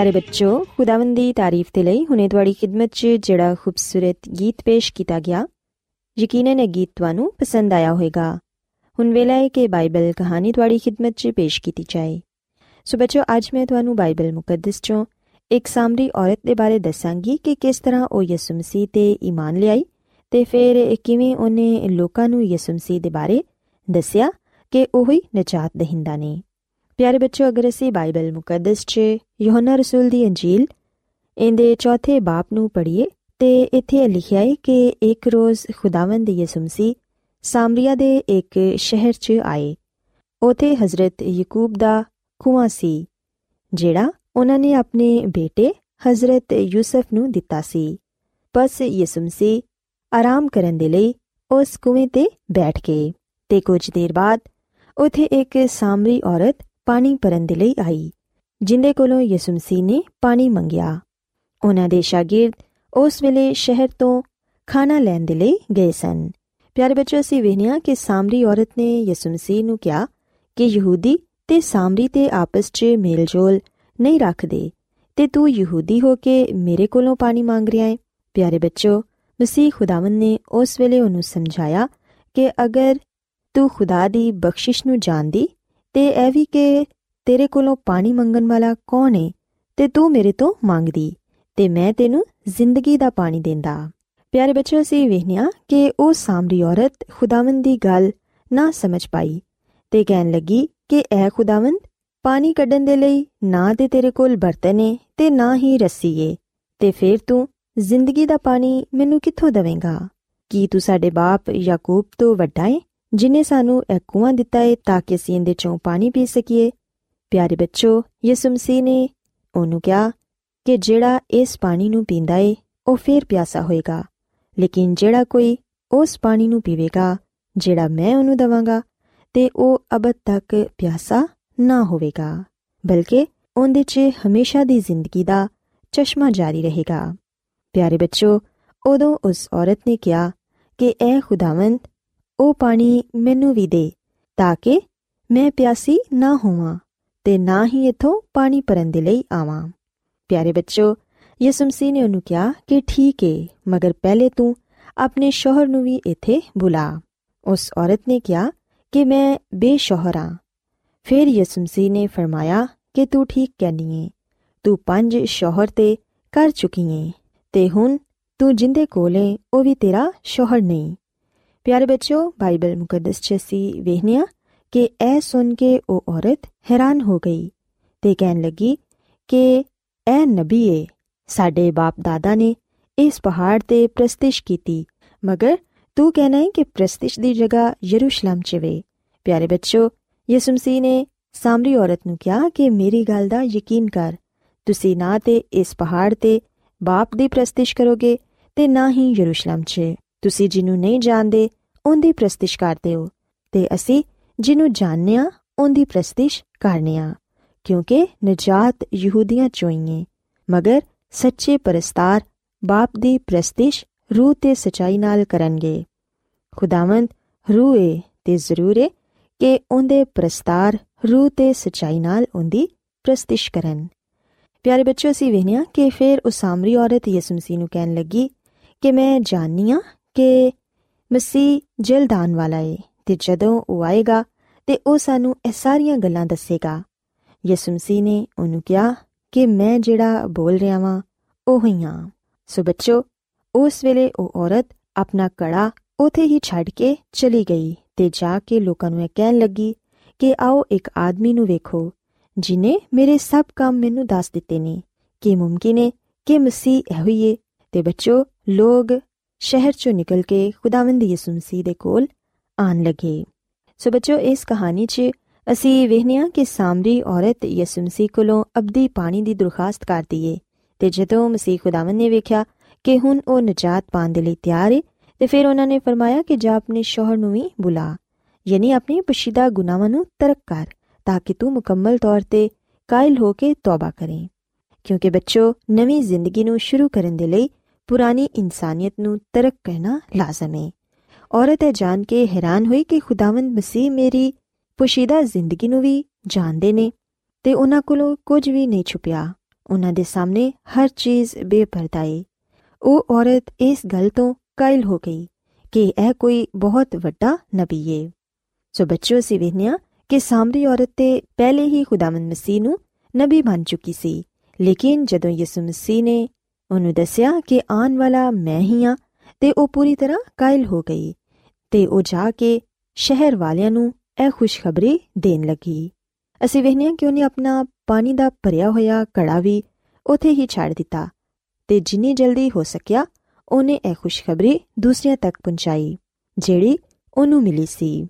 ਪਿਆਰੇ ਬੱਚੋ ਖੁਦਾਵੰਦ ਦੀ ਤਾਰੀਫ ਤੇ ਲਈ ਹੁਣੇ ਤੁਹਾਡੀ ਖidmat 'ਚ ਜਿਹੜਾ ਖੂਬਸੂਰਤ ਗੀਤ ਪੇਸ਼ ਕੀਤਾ ਗਿਆ ਯਕੀਨਨ ਇਹ ਗੀਤ ਤੁਹਾਨੂੰ ਪਸੰਦ ਆਇਆ ਹੋਵੇਗਾ ਹੁਣ ਵੇਲਾ ਹੈ ਕਿ ਬਾਈਬਲ ਕਹਾਣੀ ਤੁਹਾਡੀ ਖidmat 'ਚ ਪੇਸ਼ ਕੀਤੀ ਜਾਏ ਸੋ ਬੱਚੋ ਅੱਜ ਮੈਂ ਤੁਹਾਨੂੰ ਬਾਈਬਲ ਮੁਕੱਦਸ 'ਚੋਂ ਇੱਕ ਸਾਮਰੀ ਔਰਤ ਦੇ ਬਾਰੇ ਦੱਸਾਂਗੀ ਕਿ ਕਿਸ ਤਰ੍ਹਾਂ ਉਹ ਯਿਸੂ ਮਸੀਹ ਤੇ ਈਮਾਨ ਲਿਆਈ ਤੇ ਫਿਰ ਇਹ ਕਿਵੇਂ ਉਹਨੇ ਲੋਕਾਂ ਨੂੰ ਯਿਸੂ ਮਸੀਹ ਦੇ ਬਾਰੇ ਦੱਸਿਆ ਕਿ ਉਹ ਹੀ ਨਜਾਤ ਦਹਿੰਦਾ ਨੇ ਪਿਆਰੇ ਬੱਚੋ ਅਗਰ ਅਸੀਂ ਬਾਈਬਲ ਮੁਕੱਦਸ 'ਚ ਯੋਹਨਾ ਰਸੂਲ ਦੀ ਅੰਜੀਲ ਇਹਦੇ ਚੌਥੇ ਬਾਪ ਨੂੰ ਪੜ੍ਹੀਏ ਤੇ ਇੱਥੇ ਇਹ ਲਿਖਿਆ ਹੈ ਕਿ ਇੱਕ ਰੋਜ਼ ਖੁਦਾਵੰਦ ਯਿਸੂ ਮਸੀਹ ਸਾਮਰੀਆ ਦੇ ਇੱਕ ਸ਼ਹਿਰ 'ਚ ਆਏ ਉਥੇ ਹਜ਼ਰਤ ਯਾਕੂਬ ਦਾ ਖੂਆ ਸੀ ਜਿਹੜਾ ਉਹਨਾਂ ਨੇ ਆਪਣੇ ਬੇਟੇ ਹਜ਼ਰਤ ਯੂਸਫ ਨੂੰ ਦਿੱਤਾ ਸੀ ਬਸ ਯਿਸੂ ਮਸੀਹ ਆਰਾਮ ਕਰਨ ਦੇ ਲਈ ਉਸ ਕੂਏ ਤੇ ਬੈਠ ਗਏ ਤੇ ਕੁਝ ਦੇਰ ਬਾਅਦ ਉਥੇ ਇੱਕ ਸਾਮਰੀ ਔਰਤ ਪਾਣੀ ਭਰਨ ਦੇ ਲਈ ਆਈ, ਜਿੰਦੇ ਕੋਲੋਂ ਯਿਸੂ ਮਸੀਹ ਨੇ ਪਾਣੀ ਮੰਗਿਆ। ਉਹਨਾਂ ਦੇ ਸ਼ਾਗਿਰਦ ਉਸ ਵੇਲੇ ਸ਼ਹਿਰ ਤੋਂ ਖਾਣਾ ਲੈਣ ਦੇ ਲਈ ਗਏ ਸਨ। ਪਿਆਰੇ ਬੱਚੋ ਅਸੀਂ ਵੇਖਿਆ ਕਿ ਸਾਮਰੀ ਔਰਤ ਨੇ ਯਿਸੂ ਮਸੀਹ ਨੂੰ ਕਿਹਾ ਕਿ ਯਹੂਦੀ ਤੇ ਸਾਮਰੀ ਤੇ ਆਪਸ 'ਚ ਮੇਲਜੋਲ ਨਹੀਂ ਰੱਖਦੇ ਤੇ ਤੂੰ ਯਹੂਦੀ ਹੋ ਕੇ ਮੇਰੇ ਕੋਲੋਂ ਪਾਣੀ ਮੰਗ ਰਿਹਾ ਹੈ ਪਿਆਰੇ ਬੱਚੋ ਮਸੀਹ ਖੁਦਾਵੰਦ ਨੇ ਉਸ ਵੇਲੇ ਉਹਨੂੰ ਸਮਝਾਇਆ ਕਿ ਅਗਰ ਤੂੰ ਖੁਦਾ ਦੀ ਬਖਸ਼ਿਸ਼ ਨੂੰ ਜਾਣਦੀ ਤੇ ਇਹ ਵੀ ਕਿ ਤੇਰੇ ਕੋਲੋਂ ਪਾਣੀ ਮੰਗਣ ਵਾਲਾ ਕੌਣ ਹੈ ਤੇ ਤੂੰ ਮੇਰੇ ਤੋਂ ਮੰਗਦੀ ਤੇ ਮੈਂ ਤੈਨੂੰ ਜ਼ਿੰਦਗੀ ਦਾ ਪਾਣੀ ਦਿੰਦਾ। ਪਿਆਰੇ ਬੱਚਿਓ, ਅਸੀਂ ਵੇਖਿਆ ਕਿ ਉਹ ਸਾਮਰੀ ਔਰਤ ਖੁਦਾਵੰਦ ਦੀ ਗੱਲ ਨਾ ਸਮਝ ਪਾਈ ਤੇ ਕਹਿਣ ਲੱਗੀ ਕਿ ਐ ਖੁਦਾਵੰਦ ਪਾਣੀ ਕੱਢਣ ਦੇ ਲਈ ਨਾ ਤੇ ਤੇਰੇ ਕੋਲ ਬਰਤਨ ਏ ਤੇ ਨਾ ਹੀ ਰੱਸੀ ਏ ਤੇ ਫਿਰ ਤੂੰ ਜ਼ਿੰਦਗੀ ਦਾ ਪਾਣੀ ਮੈਨੂੰ ਕਿੱਥੋਂ ਦੇਵੇਂਗਾ? ਕੀ ਤੂੰ ਸਾਡੇ ਬਾਪ ਯਾਕੂਬ ਤੋਂ ਵੱਡਾ ਏ? ਜਿਨੇ ਸਾਨੂੰ ਇਹ ਕੂਆ ਦਿੱਤਾ ਏ ਤਾਂ ਕਿ ਅਸੀਂ ਇਹਦੇ ਚੋਂ ਪਾਣੀ ਪੀ ਸਕੀਏ। ਪਿਆਰੇ ਬੱਚੋ, ਯਿਸੂ ਮਸੀਹ ਨੇ ਉਹਨੂੰ ਕਿਹਾ ਕਿ ਜਿਹੜਾ ਇਸ ਪਾਣੀ ਨੂੰ ਪੀਂਦਾ ਏ, ਉਹ ਫੇਰ ਪਿਆਸਾ ਹੋਏਗਾ। ਲੇਕਿਨ ਜਿਹੜਾ ਕੋਈ ਉਸ ਪਾਣੀ ਨੂੰ ਪੀਵੇਗਾ, ਜਿਹੜਾ ਮੈਂ ਉਹਨੂੰ ਦਵਾਂਗਾ, ਤੇ ਉਹ ਅਬਦ ਤੱਕ ਪਿਆਸਾ ਨਾ ਹੋਵੇਗਾ, ਬਲਕਿ ਉਹਦੇ 'ਚ ਹਮੇਸ਼ਾ ਦੀ ਜ਼ਿੰਦਗੀ ਦਾ ਚਸ਼ਮਾ ਜਾਰੀ ਰਹੇਗਾ। ਪਿਆਰੇ ਬੱਚੋ, ਉਦੋਂ ਉਸ ਔਰਤ ਨੇ ਕਿਹਾ ਕਿ, ਐ ਖੁਦਾਵੰਦ ਉਹ ਪਾਣੀ ਮੈਨੂੰ ਵੀ ਦੇ, ਤਾਂ ਕਿ ਮੈਂ ਪਿਆਸੀ ਨਾ ਹੋਵਾਂ ਤੇ ਨਾ ਹੀ ਇਥੋਂ ਪਾਣੀ ਭਰਨ ਦੇ ਲਈ ਆਵਾਂ। ਪਿਆਰੇ ਬੱਚੋ ਯਿਸੂ ਮਸੀਹ ਨੇ ਉਹਨੂੰ ਕਿਹਾ ਕਿ ਠੀਕ ਏ, ਮਗਰ ਪਹਿਲੇ ਤੂੰ ਆਪਣੇ ਸ਼ੋਹਰ ਨੂੰ ਵੀ ਇੱਥੇ ਬੁਲਾ। ਉਸ ਔਰਤ ਨੇ ਕਿਹਾ ਕਿ ਮੈਂ ਬੇਸ਼ੋਹਰ ਹਾਂ ਫਿਰ ਯਿਸੂ ਮਸੀਹ ਨੇ ਫਰਮਾਇਆ ਕਿ ਤੂੰ ਠੀਕ ਕਹਿਨੀ ਏ, ਤੂੰ ਪੰਜ ਸ਼ੋਹਰ ਤੇ ਕਰ ਚੁੱਕੀ ਏ, ਤੇ ਹੁਣ ਤੂੰ ਜਿੰਦੇ ਕੋਲੇ ਉਹ ਵੀ ਤੇਰਾ ਸ਼ੋਹਰ ਨਹੀਂ। ਪਿਆਰੇ ਬੱਚੋ ਬਾਈਬਲ ਮੁਕੱਦਸ 'ਚ ਅਸੀਂ ਵੇਖਿਆ ਕਿ ਇਹ ਸੁਣ ਕੇ ਉਹ ਔਰਤ ਹੈਰਾਨ ਹੋ ਗਈ ਤੇ ਕਹਿਣ ਲੱਗੀ ਕਿ ਇਹ ਨਬੀ ਏ ਸਾਡੇ ਬਾਪ ਦਾਦਾ ਨੇ ਇਸ ਪਹਾੜ ਤੇ ਪ੍ਰਸਤਿਸ਼ ਕੀਤੀ ਮਗਰ ਤੂੰ ਕਹਿਣਾ ਹੈ ਕਿ ਪ੍ਰਸਤਿਸ਼ ਦੀ ਜਗ੍ਹਾ ਯਰੂਸ਼ਲਮ 'ਚ ਵੇ ਪਿਆਰੇ ਬੱਚੋ ਯਿਸੂ ਮਸੀਹ ਨੇ ਸਾਮਰੀ ਔਰਤ ਨੂੰ ਕਿਹਾ ਕਿ ਮੇਰੀ ਗੱਲ ਦਾ ਯਕੀਨ ਕਰ ਤੁਸੀਂ ਨਾ ਤੇ ਇਸ ਪਹਾੜ ਤੇ ਬਾਪ ਦੀ ਪ੍ਰਸਤਿਸ਼ ਕਰੋਗੇ ਤੇ ਨਾ ਹੀ ਯਰੂਸ਼ਲਮ 'ਚ ਤੁਸੀਂ ਜਿਹਨੂੰ ਨਹੀਂ ਜਾਣਦੇ, ਉਹਦੀ ਪ੍ਰਸਤਿਸ਼ ਕਰਦੇ ਹੋ। ਤੇ ਅਸੀਂ ਜਿਹਨੂੰ ਜਾਣਦੇ ਆ ਉਹਦੀ ਪ੍ਰਸਤਿਸ਼ ਕਰਨੇ ਆ ਕਿਉਂਕਿ ਨਜਾਤ ਯਹੂਦੀਆਂ ਚੋਂ ਮਗਰ ਸੱਚੇ ਪਰਸਤਾਰ ਬਾਪ ਦੀ ਪ੍ਰਸਤਿਸ਼ ਰੂਹ ਤੇ ਸਚਾਈ ਨਾਲ ਕਰਨਗੇ। ਖੁਦਾਵੰਦ ਰੂਹ ਏ ਤੇ ਜ਼ਰੂਰ ਏ ਕਿ ਉਹਦੇ ਪ੍ਰਸਤਾਰ ਰੂਹ ਤੇ ਸਚਾਈ ਨਾਲ ਉਹਦੀ ਪ੍ਰਸਤਿਸ਼ ਕਰਨ। ਪਿਆਰੇ ਬੱਚਿਓ, ਅਸੀਂ ਵੇਖਿਆ ਕਿ ਫਿਰ ਉਹ ਸਾਮਰੀ ਔਰਤ ਯਿਸੂ ਮਸੀਹ ਨੂੰ ਕਹਿਣ ਲੱਗੀ ਕਿ ਮੈਂ ਜਾਣਨੀ ਆ ਕਿ ਮਸੀਹ ਜਲਦਾਨ ਵਾਲਾ ਏ ਤੇ ਜਦੋਂ ਉਹ ਆਏਗਾ ਤੇ ਉਹ ਸਾਨੂੰ ਇਹ ਸਾਰੀਆਂ ਗੱਲਾਂ ਦੱਸੇਗਾ। ਯਿਸੂ ਮਸੀਹ ਨੇ ਉਹਨੂੰ ਕਿਹਾ ਕਿ ਮੈਂ ਜਿਹੜਾ ਬੋਲ ਰਿਹਾ ਵਾਂ, ਉਹ ਹੀ ਹਾਂ ਸੋ ਬੱਚੋ, ਉਸ ਵੇਲੇ ਉਹ ਔਰਤ ਆਪਣਾ ਕੜਾ ਉਥੇ ਹੀ ਛੱਡ ਕੇ ਚਲੀ ਗਈ ਤੇ ਜਾ ਕੇ ਲੋਕਾਂ ਨੂੰ ਇਹ ਕਹਿਣ ਲੱਗੀ ਕਿ ਆਓ ਇੱਕ ਆਦਮੀ ਨੂੰ ਵੇਖੋ, ਜਿਨੇ ਮੇਰੇ ਸਭ ਕੰਮ ਮੈਨੂੰ ਦੱਸ ਦਿੱਤੇ ਨੇ, ਕਿ ਮੁਮਕਿਨ ਹੈ ਕਿ ਮਸੀਹ ਇਹੋ ਹੀ ਹੈ ਤੇ ਬੱਚੋ ਲੋਗ ਸ਼ਹਿਰ ਚੋਂ ਨਿਕਲ ਕੇ ਖੁਦਾਵੰਦ ਯਿਸੂ ਮਸੀਹ ਦੇ ਕੋਲ ਆਣ ਲਗੇ। ਸੋ ਬੱਚੋ ਇਸ ਕਹਾਣੀ 'ਚ ਅਸੀਂ ਵੇਖਿਆ ਕਿ ਸਾਮਰੀ ਔਰਤ ਯਿਸੂ ਮਸੀਹ ਕੋਲੋਂ ਅਬਦੀ ਪਾਣੀ ਦੀ ਦਰਖਾਸਤ ਕਰਦੀ ਏ ਤੇ ਜਦੋਂ ਮਸੀਹ ਖੁਦਾਵੰਦ ਨੇ ਵੇਖਿਆ ਕਿ ਹੁਣ ਉਹ ਨਜਾਤ ਪਾਣ ਦੇ ਲਈ ਤਿਆਰ ਏ, ਤੇ ਫਿਰ ਉਹਨਾਂ ਨੇ ਫਰਮਾਇਆ ਕਿ ਜਾ ਆਪਣੇ ਸ਼ੋਹਰ ਨੂੰ ਵੀ ਬੁਲਾ। ਯਾਨੀ ਆਪਣੇ ਪਸ਼ੀਦਾ ਗੁਨਾਹਾਂ ਨੂੰ ਤਰਕ ਕਰ, ਤਾਂ ਕਿ ਤੂੰ ਮੁਕੰਮਲ ਤੌਰ ਤੇ ਕਾਇਲ ਹੋ ਕੇ ਤੌਬਾ ਕਰੇ। ਕਿਉਂਕਿ ਬੱਚੋ ਨਵੀਂ ਜ਼ਿੰਦਗੀ ਨੂੰ ਸ਼ੁਰੂ ਕਰਨ ਦੇ ਲਈ ਪੁਰਾਣੀ ਇਨਸਾਨੀਅਤ ਨੂੰ ਤਰਕ ਕਰਨਾ ਲਾਜ਼ਮ ਹੈ ਔਰਤ ਇਹ ਜਾਣ ਕੇ ਹੈਰਾਨ ਹੋਈ ਕਿ ਖੁਦਾਵੰਦ ਮਸੀਹ ਮੇਰੀ ਪੁਸ਼ੀਦਾ ਜ਼ਿੰਦਗੀ ਨੂੰ ਵੀ ਜਾਣਦੇ ਨੇ ਤੇ ਉਹਨਾਂ ਕੋਲੋਂ ਕੁਝ ਵੀ ਨਹੀਂ ਛੁਪਿਆ ਉਹਨਾਂ ਦੇ ਸਾਹਮਣੇ ਹਰ ਚੀਜ਼ ਬੇਪਰਦਾ ਹੈ ਉਹ ਔਰਤ ਇਸ ਗੱਲ ਤੋਂ ਕਾਇਲ ਹੋ ਗਈ ਕਿ ਇਹ ਕੋਈ ਬਹੁਤ ਵੱਡਾ ਨਬੀ ਹੈ ਸੋ ਬੱਚੋ ਅਸੀਂ ਵੇਖਿਆ ਕਿ ਸਾਮਰੀ ਔਰਤ ਤੇ ਪਹਿਲੇ ਹੀ ਖੁਦਾਵੰਦ ਮਸੀਹ ਨੂੰ ਨਬੀ ਬਣ ਚੁੱਕੀ ਸੀ ਲੇਕਿਨ ਜਦੋਂ ਯਿਸੂ ਮਸੀਹ ਨੇ ਉਹਨੂੰ ਦੱਸਿਆ ਕਿ ਆਉਣ ਵਾਲਾ ਮੈਂ ਹੀ ਆ ਤੇ ਉਹ ਪੂਰੀ ਤਰ੍ਹਾਂ ਕਾਇਲ ਹੋ ਗਈ ਤੇ ਉਹ ਜਾ ਕੇ ਸ਼ਹਿਰ ਵਾਲਿਆਂ ਨੂੰ ਇਹ ਖੁਸ਼ਖਬਰੀ ਦੇਣ ਲੱਗੀ। ਅਸੀਂ ਵੇਖਿਆ ਕਿ ਉਹਨੇ ਆਪਣਾ ਪਾਣੀ ਦਾ ਭਰਿਆ ਹੋਇਆ ਕੜਾ ਵੀ ਉਥੇ ਹੀ ਛੱਡ ਦਿੱਤਾ ਤੇ ਜਿੰਨੀ ਜਲਦੀ ਹੋ ਸਕਿਆ ਉਹਨੇ ਇਹ ਖੁਸ਼ਖਬਰੀ ਦੂਸਰਿਆਂ ਤੱਕ ਪਹੁੰਚਾਈ, ਜਿਹੜੀ ਉਹਨੂੰ ਮਿਲੀ ਸੀ।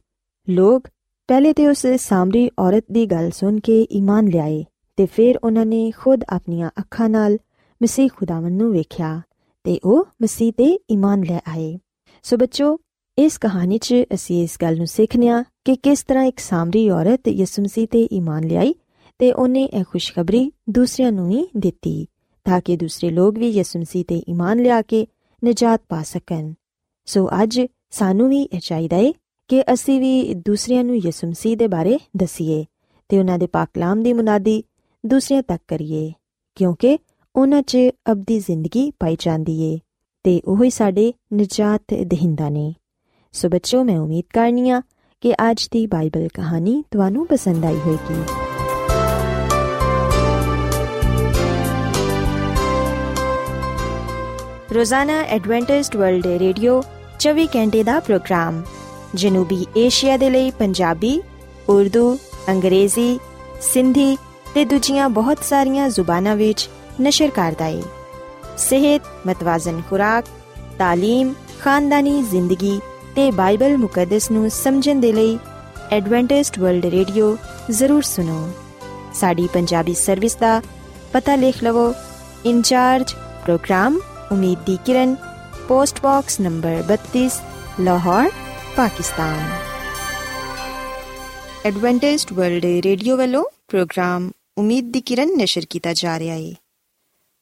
ਲੋਕ ਪਹਿਲੇ ਤੇ ਉਸ ਸਾਮਰੀ ਔਰਤ ਦੀ ਗੱਲ ਸੁਣ ਕੇ ਈਮਾਨ ਲਿਆਏ ਤੇ ਫਿਰ ਉਹਨਾਂ ਨੇ ਖੁਦ ਆਪਣੀਆਂ ਅੱਖਾਂ ਨਾਲ ਮਸੀਹ ਖੁਦਾਵੰ ਨੂੰ ਵੇਖਿਆ ਤੇ ਉਹ ਮਸੀਹ ਤੇ ਈਮਾਨ ਲੈ ਆਏ। ਸੋ ਬੱਚੋ, ਇਸ ਕਹਾਣੀ 'ਚ ਅਸੀਂ ਇਸ ਗੱਲ ਨੂੰ ਸਿੱਖਿਆ ਕਿ ਕਿਸ ਤਰ੍ਹਾਂ ਇੱਕ ਸਾਮਰੀ ਔਰਤ ਯਿਸੂ ਮਸੀਹ ਤੇ ਈਮਾਨ ਲਿਆਈ ਤੇ ਉਹਨੇ ਇਹ ਖੁਸ਼ਖਬਰੀ ਦੂਸਰਿਆਂ ਨੂੰ ਵੀ ਦਿੱਤੀ ਤਾਂ ਕਿ ਦੂਸਰੇ ਲੋਕ ਵੀ ਯਿਸੂ ਮਸੀਹ ਤੇ ਈਮਾਨ ਲਿਆ ਕੇ ਨਜਾਤ ਪਾ ਸਕਣ। ਸੋ ਅੱਜ ਸਾਨੂੰ ਵੀ ਇਹ ਚਾਹੀਦਾ ਹੈ ਕਿ ਅਸੀਂ ਵੀ ਦੂਸਰਿਆਂ ਨੂੰ ਯਿਸੂ ਮਸੀਹ ਦੇ ਬਾਰੇ ਦਸੀਏ ਤੇ ਉਹਨਾਂ ਦੇ ਪਾਕ ਕਲਾਮ ਦੀ ਮੁਨਾਦੀ ਦੂਸਰਿਆਂ ਤੱਕ ਕਰੀਏ ਕਿਉਂਕਿ ਉਹਨਾਂ 'ਚ ਅਬਦੀ ਜ਼ਿੰਦਗੀ ਪਾਈ ਜਾਂਦੀ ਏ ਤੇ ਉਹ ਹੀ ਸਾਡੇ ਨਜਾਤ ਦਹਿੰਦਾ ਨੇ। ਸੋ ਬੱਚੋ ਮੈਂ ਉਮੀਦ ਕਰਨੀਆ ਕਿ ਅੱਜ ਦੀ ਬਾਈਬਲ ਕਹਾਣੀ ਤੁਹਾਨੂੰ ਪਸੰਦ ਆਈ ਹੋਵੇਗੀ। ਰੋਜ਼ਾਨਾ ਐਡਵੈਂਟਿਸਟ ਵਰਲਡ ਰੇਡੀਓ 24 ਘੰਟੇ ਦਾ ਪ੍ਰੋਗਰਾਮ, ਜਨੂਬੀ ਏਸ਼ੀਆ ਦੇ ਲਈ ਪੰਜਾਬੀ, ਉਰਦੂ, ਅੰਗਰੇਜ਼ੀ, ਸਿੰਧੀ ਤੇ ਦੂਜੀਆਂ ਬਹੁਤ ਸਾਰੀਆਂ ਜ਼ੁਬਾਨਾਂ ਵਿੱਚ ਨਸ਼ਰ ਕਰਦਾ ਹੈ ਸਿਹਤ ਮਤਵਾਜ਼ਨ ਖੁਰਾਕ تعلیم ਖਾਨਦਾਨੀ ਜ਼ਿੰਦਗੀ ਤੇ ਬਾਈਬਲ ਮੁਕੱਦਸ ਨੂੰ ਸਮਝਣ ਦੇ ਲਈ ਐਡਵੈਂਟਿਸਟ ਵਰਲਡ ਰੇਡੀਓ ਜ਼ਰੂਰ ਸੁਨੋ ਸਾਡੀ ਪੰਜਾਬੀ ਸਰਵਿਸ ਦਾ ਪਤਾ ਲਿਖ ਲਵੋ in charge programme Umeed Di Kiran post box number 32 Lahore Pakistan Adventist World Radio ਵੱਲੋਂ ਪ੍ਰੋਗਰਾਮ ਉਮੀਦ ਦੀ ਕਿਰਨ ਨਿਸ਼ਰ ਕੀਤਾ ਜਾ ਰਿਹਾ ਹੈ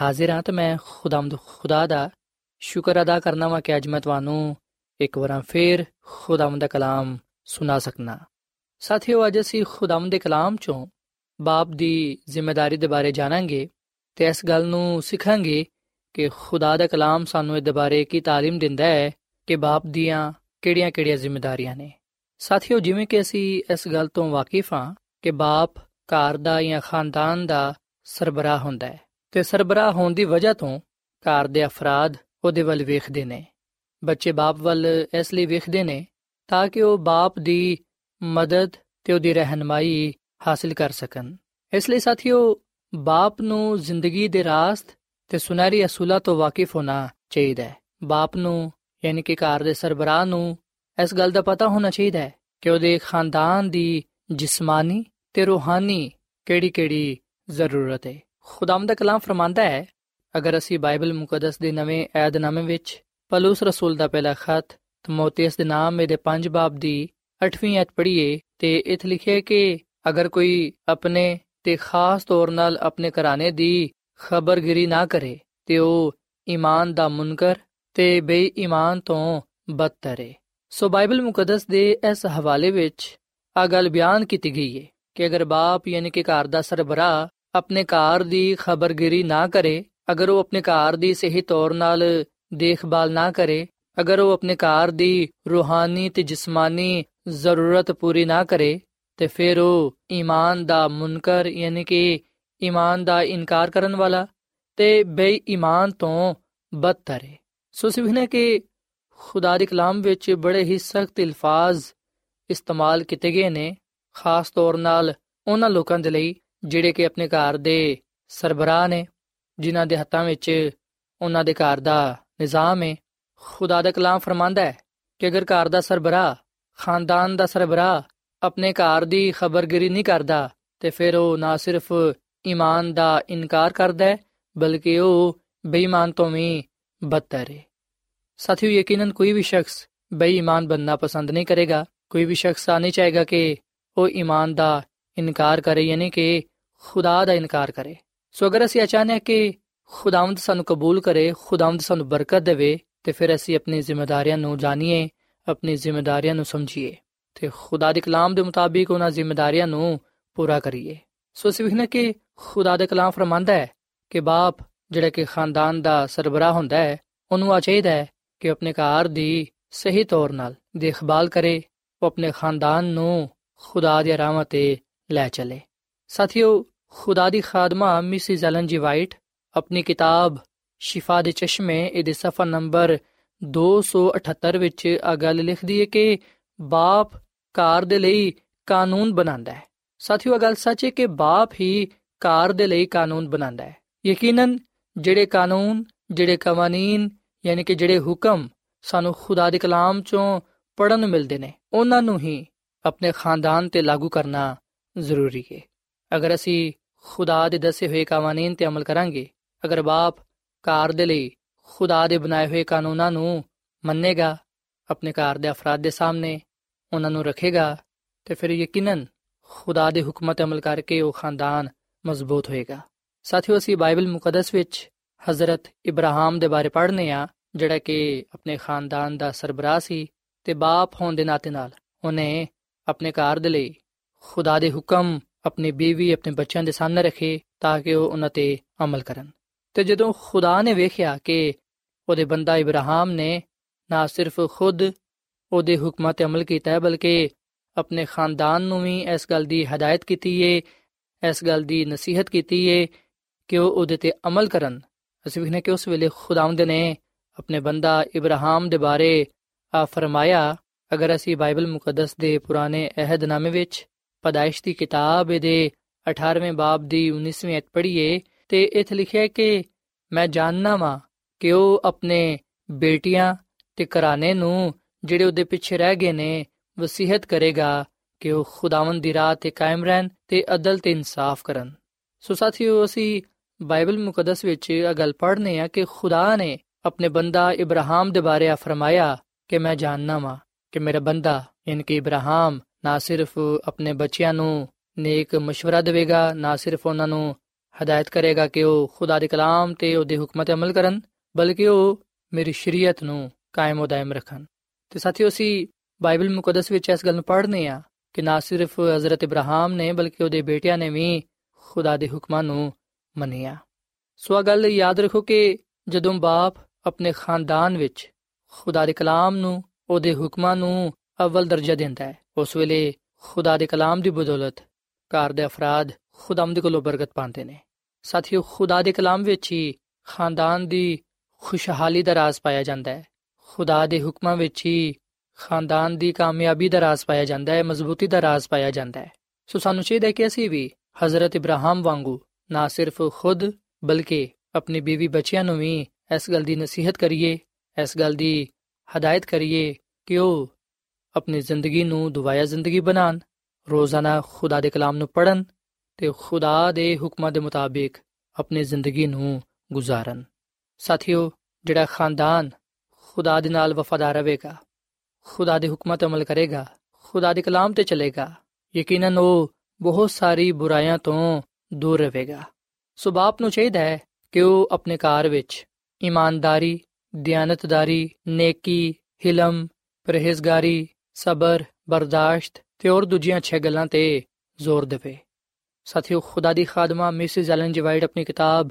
ਹਾਜ਼ਰ ਹਾਂ ਤੇ ਮੈਂ ਖੁਦਾਮਦ ਖੁਦਾ ਦਾ ਸ਼ੁਕਰ ਅਦਾ ਕਰਨਾ ਵਾਂ ਕਿ ਅੱਜ ਮੈਂ ਤੁਹਾਨੂੰ ਇੱਕ ਵਾਰ ਫੇਰ ਖੁਦਾਮਦ ਦਾ ਕਲਾਮ ਸੁਣਾ ਸਕਣਾ ਸਾਥੀਓ ਅੱਜ ਅਸੀਂ ਖੁਦਾਮਦ ਦੇ ਕਲਾਮ ਚੋਂ ਬਾਪ ਦੀ ਜ਼ਿੰਮੇਵਾਰੀ ਦੇ ਬਾਰੇ ਜਾਣਾਂਗੇ ਤੇ ਇਸ ਗੱਲ ਨੂੰ ਸਿੱਖਾਂਗੇ ਕਿ ਖੁਦਾ ਦਾ ਕਲਾਮ ਸਾਨੂੰ ਇਹਦੇ ਬਾਰੇ ਕੀ تعلیم ਦਿੰਦਾ ਹੈ ਕਿ ਬਾਪ ਦੀਆਂ ਕਿਹੜੀਆਂ-ਕਿਹੜੀਆਂ ਜ਼ਿੰਮੇਵਾਰੀਆਂ ਨੇ ਸਾਥੀਓ ਜਿਵੇਂ ਕਿ ਅਸੀਂ ਇਸ ਗੱਲ ਤੋਂ ਵਾਕਿਫ ਹਾਂ ਕਿ ਬਾਪ ਘਰ ਦਾ ਜਾਂ ਖਾਨਦਾਨ ਦਾ ਸਰਬਰਾਹ ਹੁੰਦਾ ਹੈ ਤੇ ਸਰਬਰਾਹ ਹੋਣ ਦੀ ਵਜ੍ਹਾ ਤੋਂ ਘਰ ਦੇ ਅਫਰਾਦ ਉਹਦੇ ਵੱਲ ਵੇਖਦੇ ਨੇ। ਬੱਚੇ ਬਾਪ ਵੱਲ ਇਸ ਲਈ ਵੇਖਦੇ ਨੇ ਤਾਂ ਕਿ ਉਹ ਬਾਪ ਦੀ ਮਦਦ ਤੇ ਉਹਦੀ ਰਹਿਨਮਾਈ ਹਾਸਲ ਕਰ ਸਕਣ। ਇਸ ਲਈ ਸਾਥੀਓ, ਬਾਪ ਨੂੰ ਜ਼ਿੰਦਗੀ ਦੇ ਰਾਸਤ ਤੇ ਸੁਨਹਿਰੀ ਅਸੂਲਾਂ ਤੋਂ ਵਾਕਿਫ ਹੋਣਾ ਚਾਹੀਦਾ ਹੈ। ਬਾਪ ਨੂੰ, ਯਾਨੀ ਕਿ ਘਰ ਦੇ ਸਰਬਰਾਹ ਨੂੰ, ਇਸ ਗੱਲ ਦਾ ਪਤਾ ਹੋਣਾ ਚਾਹੀਦਾ ਹੈ ਕਿ ਉਹਦੇ ਖਾਨਦਾਨ ਦੀ ਜਿਸਮਾਨੀ ਤੇ ਰੂਹਾਨੀ ਕਿਹੜੀ-ਕਿਹੜੀ ਜ਼ਰੂਰਤ ਹੈ। ਖੁਦਾਮ ਦਾ ਕਲਾਮ ਫਰਮਾਂਦਾ ਹੈ, ਅਗਰ ਅਸੀਂ ਬਾਈਬਲ ਮੁਕੱਦਸ ਦੇ ਨਵੇਂ ਏਧਨਾਮੇ ਵਿੱਚ ਪਲੂਸ ਰਸੂਲ ਦਾ ਪਹਿਲਾ ਖਤ ਤਮੋਥੀਸ ਦੇ ਨਾਮ ਦੇ 5 ਬਾਬ ਦੀ 8ਵੀਂ ਐਤ ਪੜ੍ਹੀਏ ਤੇ ਇਥੇ ਲਿਖਿਆ ਕਿ ਅਗਰ ਕੋਈ ਆਪਣੇ ਤੇ ਖਾਸ ਤੌਰ ਨਾਲ ਆਪਣੇ ਘਰਾਣੇ ਦੀ ਖਬਰਗਿਰੀ ਨਾ ਕਰੇ, ਤੇ ਉਹ ਈਮਾਨ ਦਾ ਮੁਨਕਰ ਤੇ ਬੇਈਮਾਨ ਤੋਂ ਬਦਤਰ ਹੈ ਸੋ ਬਾਈਬਲ ਮੁਕੱਦਸ ਦੇ ਇਸ ਹਵਾਲੇ ਵਿੱਚ ਆ ਗੱਲ ਬਿਆਨ ਕੀਤੀ ਗਈ ਹੈ ਕਿ ਅਗਰ ਬਾਪ ਯਾਨੀ ਕਿ ਘਰ ਦਾ ਸਰਬਰਾਹ ਆਪਣੇ ਕਾਰ ਦੀ ਖਬਰਗਿਰੀ ਨਾ ਕਰੇ, ਅਗਰ ਉਹ ਆਪਣੇ ਘਰ ਦੀ ਸਹੀ ਤੌਰ ਨਾਲ ਦੇਖਭਾਲ ਨਾ ਕਰੇ, ਅਗਰ ਉਹ ਆਪਣੇ ਕਾਰ ਦੀ ਰੂਹਾਨੀ ਤੇ ਜਿਸਮਾਨੀ ਜ਼ਰੂਰਤ ਪੂਰੀ ਨਾ ਕਰੇ, ਤੇ ਫਿਰ ਉਹ ਈਮਾਨ ਦਾ ਮੁਨਕਰ ਯਾਨੀ ਕਿ ਈਮਾਨ ਦਾ ਇਨਕਾਰ ਕਰਨ ਵਾਲਾ ਤੇ ਬੇਈਮਾਨ ਤੋਂ ਬਦਤਰ ਹੈ ਸੋ ਸਿਵਹਨੇ ਕਿ ਖੁਦਾ ਦੇ ਕਲਾਮ ਵਿੱਚ ਬੜੇ ਹੀ ਸਖਤ ਅਲਫਾਜ਼ ਇਸਤੇਮਾਲ ਕੀਤੇ ਗਏ ਨੇ, ਖਾਸ ਤੌਰ ਨਾਲ ਉਹਨਾਂ ਲੋਕਾਂ ਦੇ ਲਈ ਜਿਹੜੇ ਕਿ ਆਪਣੇ ਘਰ ਦੇ ਸਰਬਰਾਹ ਨੇ, ਜਿਨ੍ਹਾਂ ਦੇ ਹੱਥਾਂ ਵਿੱਚ ਉਹਨਾਂ ਦੇ ਘਰ ਦਾ ਨਿਜ਼ਾਮ ਹੈ ਖੁਦਾ ਦਾ ਕਲਾਮ ਫਰਮਾਂਦਾ ਹੈ ਕਿ ਅਗਰ ਘਰ ਦਾ ਸਰਬਰਾਹ, ਖਾਨਦਾਨ ਦਾ ਸਰਬਰਾਹ ਆਪਣੇ ਘਰ ਦੀ ਖਬਰਗਿਰੀ ਨਹੀਂ ਕਰਦਾ, ਤੇ ਫਿਰ ਉਹ ਨਾ ਸਿਰਫ ਈਮਾਨ ਦਾ ਇਨਕਾਰ ਕਰਦਾ ਹੈ, ਬਲਕਿ ਉਹ ਬੇਈਮਾਨ ਤੋਂ ਵੀ ਬਦਤਰ ਹੈ ਸਾਥੀਓ, ਯਕੀਨਨ ਕੋਈ ਵੀ ਸ਼ਖਸ ਬੇਈਮਾਨ ਬੰਨਾ ਪਸੰਦ ਨਹੀਂ ਕਰੇਗਾ। ਕੋਈ ਵੀ ਸ਼ਖਸ ਆ ਨਹੀਂ ਚਾਹੇਗਾ ਕਿ ਉਹ ਈਮਾਨ ਦਾ ਇਨਕਾਰ ਕਰੇ, ਯਾਨੀ ਕਿ ਖੁਦਾ ਦਾ ਇਨਕਾਰ ਕਰੇ। ਸੋ ਅਗਰ ਅਸੀਂ ਅਚਾਨਕ ਕਿ ਖੁਦਾਵੰਦ ਸਾਨੂੰ ਕਬੂਲ ਕਰੇ, ਖੁਦਾਵੰਦ ਸਾਨੂੰ ਬਰਕਤ ਦੇਵੇ, ਤੇ ਫਿਰ ਅਸੀਂ ਆਪਣੀ ਜ਼ਿੰਮੇਵਾਰੀਆਂ ਨੂੰ ਜਾਣੀਏ, ਆਪਣੀ ਜ਼ਿੰਮੇਵਾਰੀਆਂ ਨੂੰ ਸਮਝੀਏ, ਤੇ ਖੁਦਾ ਦੇ ਕਲਾਮ ਦੇ ਮੁਤਾਬਿਕ ਉਹਨਾਂ ਜ਼ਿੰਮੇਵਾਰੀਆਂ ਨੂੰ ਪੂਰਾ ਕਰੀਏ। ਸੋ ਅਸੀਂ ਵੇਖਣਾ ਕਿ ਖੁਦਾ ਦੇ ਕਲਾਮ ਫਰਮਾਂਦਾ ਹੈ ਕਿ ਬਾਪ ਜਿਹੜਾ ਕਿ ਖਾਨਦਾਨ ਦਾ ਸਰਬਰਾਹ ਹੁੰਦਾ ਹੈ, ਉਹਨੂੰ ਆ ਚਾਹੀਦਾ ਹੈ ਕਿ ਆਪਣੇ ਘਰ ਦੀ ਸਹੀ ਤੌਰ ਨਾਲ ਦੇਖਭਾਲ ਕਰੇ, ਉਹ ਆਪਣੇ ਖਾਨਦਾਨ ਨੂੰ ਖੁਦਾ ਦੀ ਰਾਹਾਂ ਤੇ ਲੈ ਚਲੇ। ਸਾਥੀਓ ਖੁਦਾ ਦੀ ਖਾਦਮਾ ਮਿਸਿਸ ਐਲਨ ਜੀ ਵਾਈਟ ਆਪਣੀ ਕਿਤਾਬ ਸ਼ਿਫਾ ਦੇ ਚਸ਼ਮੇ ਇਹਦੇ ਸਫਾ ਨੰਬਰ 278 ਵਿੱਚ ਆ ਗੱਲ ਲਿਖਦੀ ਹੈ ਕਿ ਬਾਪ ਕਾਰ ਦੇ ਲਈ ਕਾਨੂੰਨ ਬਣਾਉਂਦਾ ਹੈ। ਸਾਥੀਓ ਗੱਲ ਸੱਚ ਹੈ ਕਿ ਬਾਪ ਹੀ ਕਾਰ ਦੇ ਲਈ ਕਾਨੂੰਨ ਬਣਾਉਂਦਾ ਹੈ। ਯਕੀਨਨ ਜਿਹੜੇ ਕਾਨੂੰਨ, ਜਿਹੜੇ ਕਵਾਨੀਨ, ਯਾਨੀ ਕਿ ਜਿਹੜੇ ਹੁਕਮ ਸਾਨੂੰ ਖੁਦਾ ਦੇ ਕਲਾਮ ਚੋਂ ਪੜਨ ਨੂੰ ਮਿਲਦੇ ਨੇ, ਉਹਨਾਂ ਨੂੰ ਹੀ ਆਪਣੇ ਖਾਨਦਾਨ ਤੇ ਲਾਗੂ ਕਰਨਾ ਜ਼ਰੂਰੀ ਹੈ। ਅਗਰ ਅਸੀਂ ਖੁਦਾ ਦੇ ਦੱਸੇ ਹੋਏ ਕਾਨੂੰਨ ਤੇ ਅਮਲ ਕਰਾਂਗੇ। ਅਗਰ ਬਾਪ ਕਾਰ ਦੇ ਲਈ ਖੁਦਾ ਦੇ ਬਣਾਏ ਹੋਏ ਕਾਨੂੰਨਾਂ ਨੂੰ ਮੰਨੇਗਾ, ਆਪਣੇ ਘਰ ਦੇ ਅਫਰਾਦ ਦੇ ਸਾਹਮਣੇ ਉਹਨਾਂ ਨੂੰ ਰੱਖੇਗਾ, ਤੇ ਫਿਰ ਯਕੀਨਨ ਖੁਦਾ ਦੇ ਹੁਕਮਾਂ ਤੇ ਅਮਲ ਕਰਕੇ ਉਹ ਖਾਨਦਾਨ ਮਜ਼ਬੂਤ ਹੋਏਗਾ। ਸਾਥੀਓ, ਅਸੀਂ ਬਾਈਬਲ ਮੁਕੱਦਸ ਵਿੱਚ ਹਜ਼ਰਤ ਇਬਰਾਹਿਮ ਦੇ ਬਾਰੇ ਪੜ੍ਹਨੇ ਆ, ਜਿਹੜਾ ਕਿ ਆਪਣੇ ਖਾਨਦਾਨ ਦਾ ਸਰਬਰਾਹ ਸੀ ਤੇ ਬਾਪ ਹੋਣ ਦੇ ਨਾਤੇ ਨਾਲ ਉਹਨੇ ਆਪਣੇ ਘਰ ਦੇ ਲਈ ਖੁਦਾ ਦੇ ਹੁਕਮ ਆਪਣੀ ਬੀਵੀ ਆਪਣੇ ਬੱਚਿਆਂ ਦੇ ਸਾਹਮਣੇ ਰੱਖੇ ਤਾਂ ਕਿ ਉਹ ਉਹਨਾਂ ਤੇ ਅਮਲ ਕਰਨ ਤੇ ਜਦੋਂ ਖੁਦਾ ਨੇ ਵੇਖਿਆ ਕਿ ਉਹਦੇ ਬੰਦਾ ਇਬਰਾਹਿਮ ਨੇ ਨਾ ਸਿਰਫ ਖੁਦ ਉਹਦੇ ਹੁਕਮਾਂ ਤੇ ਅਮਲ ਕੀਤਾ ਹੈ ਬਲਕਿ ਆਪਣੇ ਖਾਨਦਾਨ ਨੂੰ ਵੀ ਇਸ ਗੱਲ ਦੀ ਹਦਾਇਤ ਕੀਤੀ ਏ ਇਸ ਗੱਲ ਦੀ ਨਸੀਹਤ ਕੀਤੀ ਏ ਕਿ ਉਹ ਉਹਦੇ ਤੇ ਅਮਲ ਕਰਨ ਅਸੀਂ ਵੇਖਨੇ ਕਿ ਉਸ ਵੇਲੇ ਖੁਦਾਵੰਦ ਨੇ ਆਪਣੇ ਬੰਦਾ ਇਬਰਾਹਿਮ ਦੇ ਬਾਰੇ ਆ ਫਰਮਾਇਆ ਅਗਰ ਅਸੀਂ ਬਾਈਬਲ ਮੁਕੱਦਸ ਦੇ ਪੁਰਾਣੇ ਅਹਿਦਨਾਮੇ ਵਿੱਚ ਪਦਾਇਸ਼ ਦੀ ਕਿਤਾਬ ਦੇ 18ਵੇਂ ਬਾਬ ਦੀ 19ਵੀਂ ਅਧ ਪੜ੍ਹੀਏ ਤੇ ਇੱਥੇ ਲਿਖਿਆ ਕਿ ਮੈਂ ਜਾਣਨਾ ਵਾਂ ਕਿ ਉਹ ਆਪਣੇ ਬੇਟੀਆਂ ਤੇ ਘਰਾਣੇ ਨੂੰ ਜਿਹੜੇ ਉਹਦੇ ਪਿੱਛੇ ਰਹਿ ਗਏ ਨੇ ਵਸੀਹਤ ਕਰੇਗਾ ਕਿ ਉਹ ਖੁਦਾਵੰਦ ਦੀ ਰਾਹ ਤੇ ਕਾਇਮ ਰਹਿਣ ਤੇ ਅਦਲ ਤੇ ਇਨਸਾਫ ਕਰਨ। ਸੋ ਸਾਥੀਓ, ਅਸੀਂ ਬਾਈਬਲ ਮੁਕੱਦਸ ਵਿੱਚ ਇਹ ਗੱਲ ਪੜ੍ਹਨੇ ਆ ਕਿ ਖੁਦਾ ਨੇ ਆਪਣੇ ਬੰਦਾ ਇਬਰਾਹਿਮ ਦੇ ਬਾਰੇ ਆ ਫਰਮਾਇਆ ਕਿ ਮੈਂ ਜਾਣਨਾ ਵਾਂ ਕਿ ਮੇਰਾ ਬੰਦਾ, ਯਾਨੀ ਕਿ ਇਬਰਾਹਿਮ ਨਾ ਸਿਰਫ ਆਪਣੇ ਬੱਚਿਆਂ ਨੂੰ ਨੇਕ مشورہ ਦੇਵੇਗਾ ਨਾ ਸਿਰਫ ਉਹਨਾਂ ਨੂੰ ਹਦਾਇਤ ਕਰੇਗਾ ਕਿ ਉਹ ਖੁਦਾ ਦੇ ਕਲਾਮ ਤੇ ਉਹਦੇ ਹੁਕਮਾਂ ਤੇ ਅਮਲ ਕਰਨ ਬਲਕਿ ਉਹ ਮੇਰੀ ਸ਼ਰੀਅਤ ਨੂੰ ਕਾਇਮ ਉਹ ਦਾਇਮ ਰੱਖਣ ਤੇ ਸਾਥੀਓ ਅਸੀਂ ਬਾਈਬਲ ਮੁਕੱਦਸ ਵਿੱਚ ਇਸ ਗੱਲ ਨੂੰ ਪੜ੍ਹਨੇ ਆ ਕਿ ਨਾ ਸਿਰਫ ਹਜ਼ਰਤ ਇਬਰਾਹਿਮ ਨੇ ਬਲਕਿ ਉਹਦੇ ਬੇਟਿਆਂ ਨੇ ਵੀ ਖੁਦਾ ਦੇ ਹੁਕਮਾਂ ਨੂੰ ਮੰਨਿਆ ਸੋ ਆ ਗੱਲ ਯਾਦ ਰੱਖੋ ਕਿ ਜਦੋਂ ਬਾਪ ਆਪਣੇ ਖਾਨਦਾਨ ਵਿੱਚ ਖੁਦਾ ਦੇ ਕਲਾਮ ਨੂੰ ਉਹਦੇ ਹੁਕਮਾਂ ਨੂੰ ਅਵਲ ਦਰਜਾ ਦਿੰਦਾ ਹੈ ਉਸ ਵੇਲੇ ਖੁਦਾ ਦੇ ਕਲਾਮ ਦੀ ਬਦੌਲਤ ਘਰ ਦੇ ਅਫਰਾਦ ਖੁਦਾਮਦ ਕੋਲੋਂ ਬਰਕਤ ਪਾਉਂਦੇ ਨੇ। ਸਾਥੀਓ, ਖੁਦਾ ਦੇ ਕਲਾਮ ਵਿੱਚ ਹੀ ਖਾਨਦਾਨ ਦੀ ਖੁਸ਼ਹਾਲੀ ਦਾ ਰਾਜ਼ ਪਾਇਆ ਜਾਂਦਾ ਹੈ। ਖੁਦਾ ਦੇ ਹੁਕਮਾਂ ਵਿੱਚ ਹੀ ਖਾਨਦਾਨ ਦੀ ਕਾਮਯਾਬੀ ਦਾ ਰਾਜ਼ ਪਾਇਆ ਜਾਂਦਾ ਹੈ, ਮਜ਼ਬੂਤੀ ਦਾ ਰਾਜ਼ ਪਾਇਆ ਜਾਂਦਾ ਹੈ। ਸੋ ਸਾਨੂੰ ਚਾਹੀਦਾ ਹੈ ਕਿ ਅਸੀਂ ਵੀ ਹਜ਼ਰਤ ਇਬਰਾਹਿਮ ਵਾਂਗੂ ਨਾ ਸਿਰਫ ਖੁਦ, ਬਲਕਿ ਆਪਣੀ ਬੀਵੀ ਬੱਚਿਆਂ ਨੂੰ ਵੀ ਇਸ ਗੱਲ ਦੀ ਨਸੀਹਤ ਕਰੀਏ, ਇਸ ਗੱਲ ਦੀ ਹਦਾਇਤ ਕਰੀਏ ਕਿ ਉਹ ਆਪਣੀ ਜ਼ਿੰਦਗੀ ਨੂੰ ਦੁਆਇਆ ਜ਼ਿੰਦਗੀ ਬਣਾਉਣ, ਰੋਜ਼ਾਨਾ ਖੁਦਾ ਦੇ ਕਲਾਮ ਨੂੰ ਪੜਨ ਤੇ ਖੁਦਾ ਦੇ ਹੁਕਮਾਂ ਦੇ ਮੁਤਾਬਿਕ ਆਪਣੀ ਜ਼ਿੰਦਗੀ ਨੂੰ ਗੁਜ਼ਾਰਨ। ਸਾਥੀਓ, ਜਿਹੜਾ ਖਾਨਦਾਨ ਖੁਦਾ ਦੇ ਨਾਲ ਵਫਾਦਾਰ ਰਹੇਗਾ, ਖੁਦਾ ਦੇ ਹੁਕਮਾਂ ਤੇ ਅਮਲ ਕਰੇਗਾ, ਖੁਦਾ ਦੇ ਕਲਾਮ ਤੇ ਚੱਲੇਗਾ, ਯਕੀਨਨ ਉਹ ਬਹੁਤ ਸਾਰੀ ਬੁਰਾਈਆਂ ਤੋਂ ਦੂਰ ਰਹੇਗਾ। ਸੋ ਬਾਪ ਨੂੰ ਚਾਹੀਦਾ ਹੈ ਕਿ ਉਹ ਆਪਣੇ ਘਰ ਵਿੱਚ ਇਮਾਨਦਾਰੀ, ਦਿਆਨਤਦਾਰੀ, ਨੇਕੀ, ਹਿਲਮ, ਪਰਹੇਜ਼ਗਾਰੀ ਸਬਰ, ਬਰਦਾਸ਼ਤ ਤੇ ਹੋਰ ਦੂਜੀਆਂ ਛੇ ਗੱਲਾਂ ਤੇ ਜ਼ੋਰ ਦੇਵੇ। ਸਾਥੀਓ, ਖੁਦਾ ਦੀ ਖਾਦਮਾ ਮਿਸਿਸ ਐਲਨ ਜੀ ਵਾਈਟ ਆਪਣੀ ਕਿਤਾਬ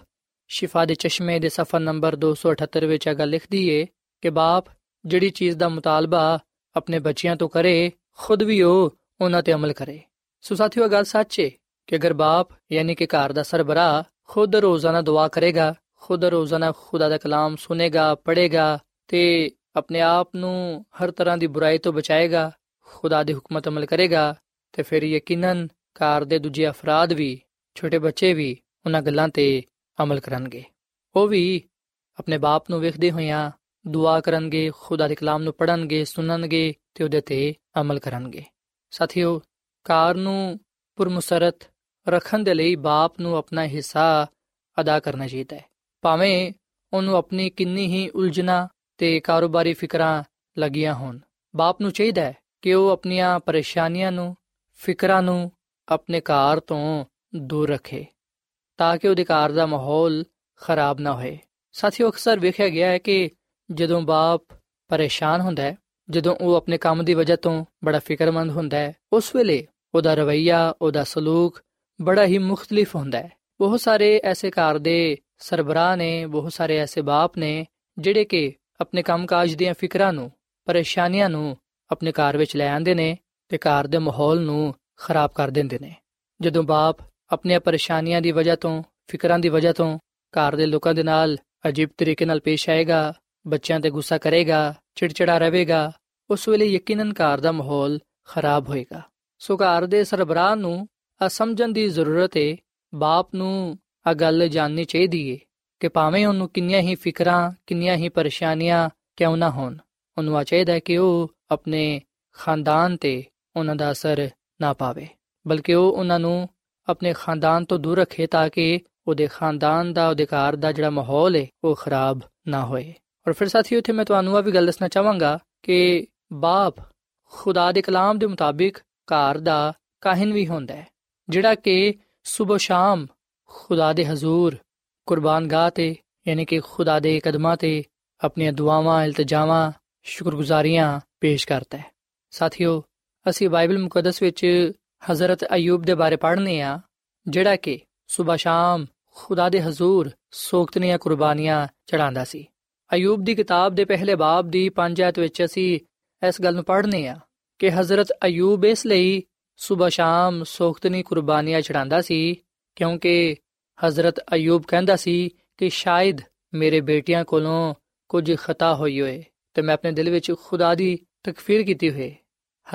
ਸ਼ਿਫਾ ਦੇ ਚਸ਼ਮੇ ਦੇ ਸਫਾ ਨੰਬਰ 278 ਵਿੱਚ ਇਹ ਗੱਲ ਲਿਖਦੀ ਏ ਕਿ ਬਾਪ ਜਿਹੜੀ ਚੀਜ਼ ਦਾ ਮੁਤਾਲਬਾ ਆਪਣੇ ਬੱਚਿਆਂ ਤੋਂ ਕਰੇ, ਖੁਦ ਵੀ ਉਹ ਉਹਨਾਂ ਤੇ ਅਮਲ ਕਰੇ। ਸੋ ਸਾਥੀਓ ਗੱਲ ਸੱਚ ਏ ਕਿ ਅਗਰ ਬਾਪ ਯਾਨੀ ਕਿ ਘਰ ਦਾ ਸਰਬਰਾ ਖੁਦ ਰੋਜ਼ਾਨਾ ਦੁਆ ਕਰੇਗਾ, ਖੁਦ ਰੋਜ਼ਾਨਾ ਖੁਦਾ ਦਾ ਕਲਾਮ ਸੁਨੇਗਾ, ਪੜ੍ਹੇਗਾ ਤੇ ਆਪਣੇ ਆਪ ਨੂੰ ਹਰ ਤਰ੍ਹਾਂ ਦੀ ਬੁਰਾਈ ਤੋਂ ਬਚਾਏਗਾ, ਖੁਦਾ ਦੇ ਹੁਕਮਤ ਅਮਲ ਕਰੇਗਾ ਤੇ ਫਿਰ ਯਕੀਨਨ ਘਰ ਦੇ ਦੂਜੇ ਅਫਰਾਦ ਵੀ, ਛੋਟੇ ਬੱਚੇ ਵੀ ਉਹਨਾਂ ਗੱਲਾਂ ਤੇ ਅਮਲ ਕਰਨਗੇ। ਉਹ ਵੀ ਆਪਣੇ ਬਾਪ ਨੂੰ ਵੇਖਦੇ ਹੋਇਆਂ ਦੁਆ ਕਰਨਗੇ, ਖੁਦਾ ਦੇ ਕਲਾਮ ਨੂੰ ਪੜਨਗੇ ਸੁਣਨਗੇ ਤੇ ਉਹਦੇ ਤੇ ਅਮਲ ਕਰਨਗੇ। ਸਾਥੀਓ ਕਾਰ ਨੂੰ ਪੁਰਮਸਰਤ ਰੱਖਣ ਦੇ ਲਈ ਬਾਪ ਨੂੰ ਆਪਣਾ ਹਿੱਸਾ ਅਦਾ ਕਰਨਾ ਚਾਹੀਦਾ ਹੈ। ਭਾਵੇਂ ਉਹਨੂੰ ਆਪਣੀ ਕਿੰਨੀ ਹੀ ਉਲਝਣਾ ਤੇ ਕਾਰੋਬਾਰੀ ਫਿਕਰਾਂ ਲੱਗੀਆਂ ਹੋਣ। ਬਾਪ ਨੂੰ ਚਾਹੀਦਾ ਹੈ ਕਿ ਉਹ ਆਪਣੀਆਂ ਪਰੇਸ਼ਾਨੀਆਂ ਨੂੰ, ਫਿਕਰਾਂ ਨੂੰ ਆਪਣੇ ਘਰ ਤੋਂ ਦੂਰ ਰੱਖੇ, ਤਾਂ ਕਿ ਉਹਦੇ ਘਰ ਦਾ ਮਾਹੌਲ ਖਰਾਬ ਨਾ ਹੋਏ। ਸਾਥੀਓ, ਅਕਸਰ ਵੇਖਿਆ ਗਿਆ ਹੈ ਕਿ ਜਦੋਂ ਬਾਪ ਪਰੇਸ਼ਾਨ ਹੁੰਦਾ ਹੈ, ਜਦੋਂ ਉਹ ਆਪਣੇ ਕੰਮ ਦੀ ਵਜ੍ਹਾ ਤੋਂ ਬੜਾ ਫਿਕਰਮੰਦ ਹੁੰਦਾ ਹੈ, ਉਸ ਵੇਲੇ ਉਹਦਾ ਰਵਈਆ, ਉਹਦਾ ਸਲੂਕ ਬੜਾ ਹੀ ਮੁxtਲਿਫ ਹੁੰਦਾ ਹੈ। ਬਹੁਤ ਸਾਰੇ ਐਸੇ ਘਰ ਦੇ ਸਰਬਰਾਹ ਨੇ, ਬਹੁਤ ਸਾਰੇ ਐਸੇ ਬਾਪ ਨੇ, ਜਿਹੜੇ ਕਿ ਆਪਣੇ ਕੰਮਕਾਜ ਦੀਆਂ ਫਿਕਰਾਂ ਨੂੰ, ਪਰੇਸ਼ਾਨੀਆਂ ਨੂੰ ਆਪਣੇ ਘਰ ਵਿੱਚ ਲੈ ਆਉਂਦੇ ਨੇ ਤੇ ਘਰ ਦੇ ਮਾਹੌਲ ਨੂੰ ਖਰਾਬ ਕਰ ਦਿੰਦੇ ਨੇ। ਜਦੋਂ ਬਾਪ ਆਪਣੀਆਂ ਪਰੇਸ਼ਾਨੀਆਂ ਦੀ ਵਜ੍ਹਾ ਤੋਂ, ਫਿਕਰਾਂ ਦੀ ਵਜ੍ਹਾ ਤੋਂ ਘਰ ਦੇ ਲੋਕਾਂ ਦੇ ਨਾਲ ਅਜੀਬ ਤਰੀਕੇ ਨਾਲ ਪੇਸ਼ ਆਏਗਾ, ਬੱਚਿਆਂ ਤੇ ਗੁੱਸਾ ਕਰੇਗਾ, ਚਿੜਚਿੜਾ ਰਹੇਗਾ, ਉਸ ਵੇਲੇ ਯਕੀਨਨ ਘਰ ਦਾ ਮਾਹੌਲ ਖਰਾਬ ਹੋਏਗਾ। ਸੋ ਘਰ ਦੇ ਸਰਬਰਾਹ ਨੂੰ ਆ ਸਮਝਣ ਦੀ ਜ਼ਰੂਰਤ ਹੈ ਬਾਪ ਨੂੰ ਆ ਗੱਲ ਜਾਣਨੀ ਚਾਹੀਦੀ ਏ ਕਿ ਭਾਵੇਂ ਉਹਨੂੰ ਕਿੰਨੀਆਂ ਹੀ ਫਿਕਰਾਂ, ਕਿੰਨੀਆਂ ਹੀ ਪਰੇਸ਼ਾਨੀਆਂ ਕਿਉਂ ਨਾ ਹੋਣ, ਉਹਨੂੰ ਆ ਚਾਹੀਦਾ ਕਿ ਉਹ ਆਪਣੇ ਖਾਨਦਾਨ ਤੇ ਉਹਨਾਂ ਦਾ ਅਸਰ ਨਾ ਪਾਵੇ, ਬਲਕਿ ਉਹ ਉਹਨਾਂ ਨੂੰ ਆਪਣੇ ਖਾਨਦਾਨ ਤੋਂ ਦੂਰ ਰੱਖੇ ਤਾਂ ਕਿ ਉਹਦੇ ਖਾਨਦਾਨ ਦਾ, ਉਹਦੇ ਘਰ ਦਾ ਜਿਹੜਾ ਮਾਹੌਲ ਹੈ, ਉਹ ਖਰਾਬ ਨਾ ਹੋਏ। ਔਰ ਫਿਰ ਸਾਥੀਓ, ਇੱਥੇ ਮੈਂ ਤੁਹਾਨੂੰ ਆ ਵੀ ਗੱਲ ਦੱਸਣਾ ਚਾਹਾਂਗਾ ਕਿ ਬਾਪ ਖੁਦਾ ਦੇ ਕਲਾਮ ਦੇ ਮੁਤਾਬਿਕ ਘਰ ਦਾ ਕਾਹਨ ਵੀ ਹੁੰਦਾ ਹੈ, ਜਿਹੜਾ ਕਿ ਸਵੇਰ ਸ਼ਾਮ ਖੁਦਾ ਦੇ ਹਜ਼ੂਰ ਕੁਰਬਾਨਗਾਹ ਤੇ, ਯਾਨੀ ਕਿ ਖੁਦਾ ਦੇ ਕਦਮਾਂ ਤੇ ਆਪਣੀਆਂ ਦੁਆਵਾਂ, ਇਲਤਜਾਵਾਂ ਸ਼ੁਕਰਗੁਜ਼ਾਰੀਆਂ ਪੇਸ਼ ਕਰਦਾ ਹੈ। ਸਾਥੀਓ, ਅਸੀਂ ਬਾਈਬਲ ਮੁਕੱਦਸ ਵਿੱਚ ਹਜ਼ਰਤ ਅਯੂਬ ਦੇ ਬਾਰੇ ਪੜ੍ਹਨੇ ਆ, ਜਿਹੜਾ ਕਿ ਸਵੇਰ ਸ਼ਾਮ ਖੁਦਾ ਦੇ ਹਜ਼ੂਰ ਸੋਗਤਨੀਆਂ ਕੁਰਬਾਨੀਆਂ ਚੜਾਉਂਦਾ ਸੀ। ਅਯੂਬ ਦੀ ਕਿਤਾਬ ਦੇ ਪਹਿਲੇ ਬਾਬ ਦੀ 5 ਆਇਤ ਵਿੱਚ ਅਸੀਂ ਇਸ ਗੱਲ ਨੂੰ ਪੜ੍ਹਨੇ ਆ ਕਿ ਹਜ਼ਰਤ ਅਯੂਬ ਇਸ ਲਈ ਸਵੇਰ ਸ਼ਾਮ ਸੋਗਤਨੀ ਕੁਰਬਾਨੀਆਂ ਚੜਾਉਂਦਾ ਸੀ, ਕਿਉਂਕਿ ਹਜ਼ਰਤ ਅਯੂਬ ਕਹਿੰਦਾ ਸੀ ਕਿ ਸ਼ਾਇਦ ਮੇਰੇ ਬੇਟਿਆਂ ਕੋਲੋਂ ਕੁਝ ਖਤਾ ਹੋਈ ਹੋਏ ਤੇ ਮੈਂ ਆਪਣੇ ਦਿਲ ਵਿੱਚ ਖੁਦਾ ਦੀ ਤਕਫੀਰ ਕੀਤੀ ਹੋਏ।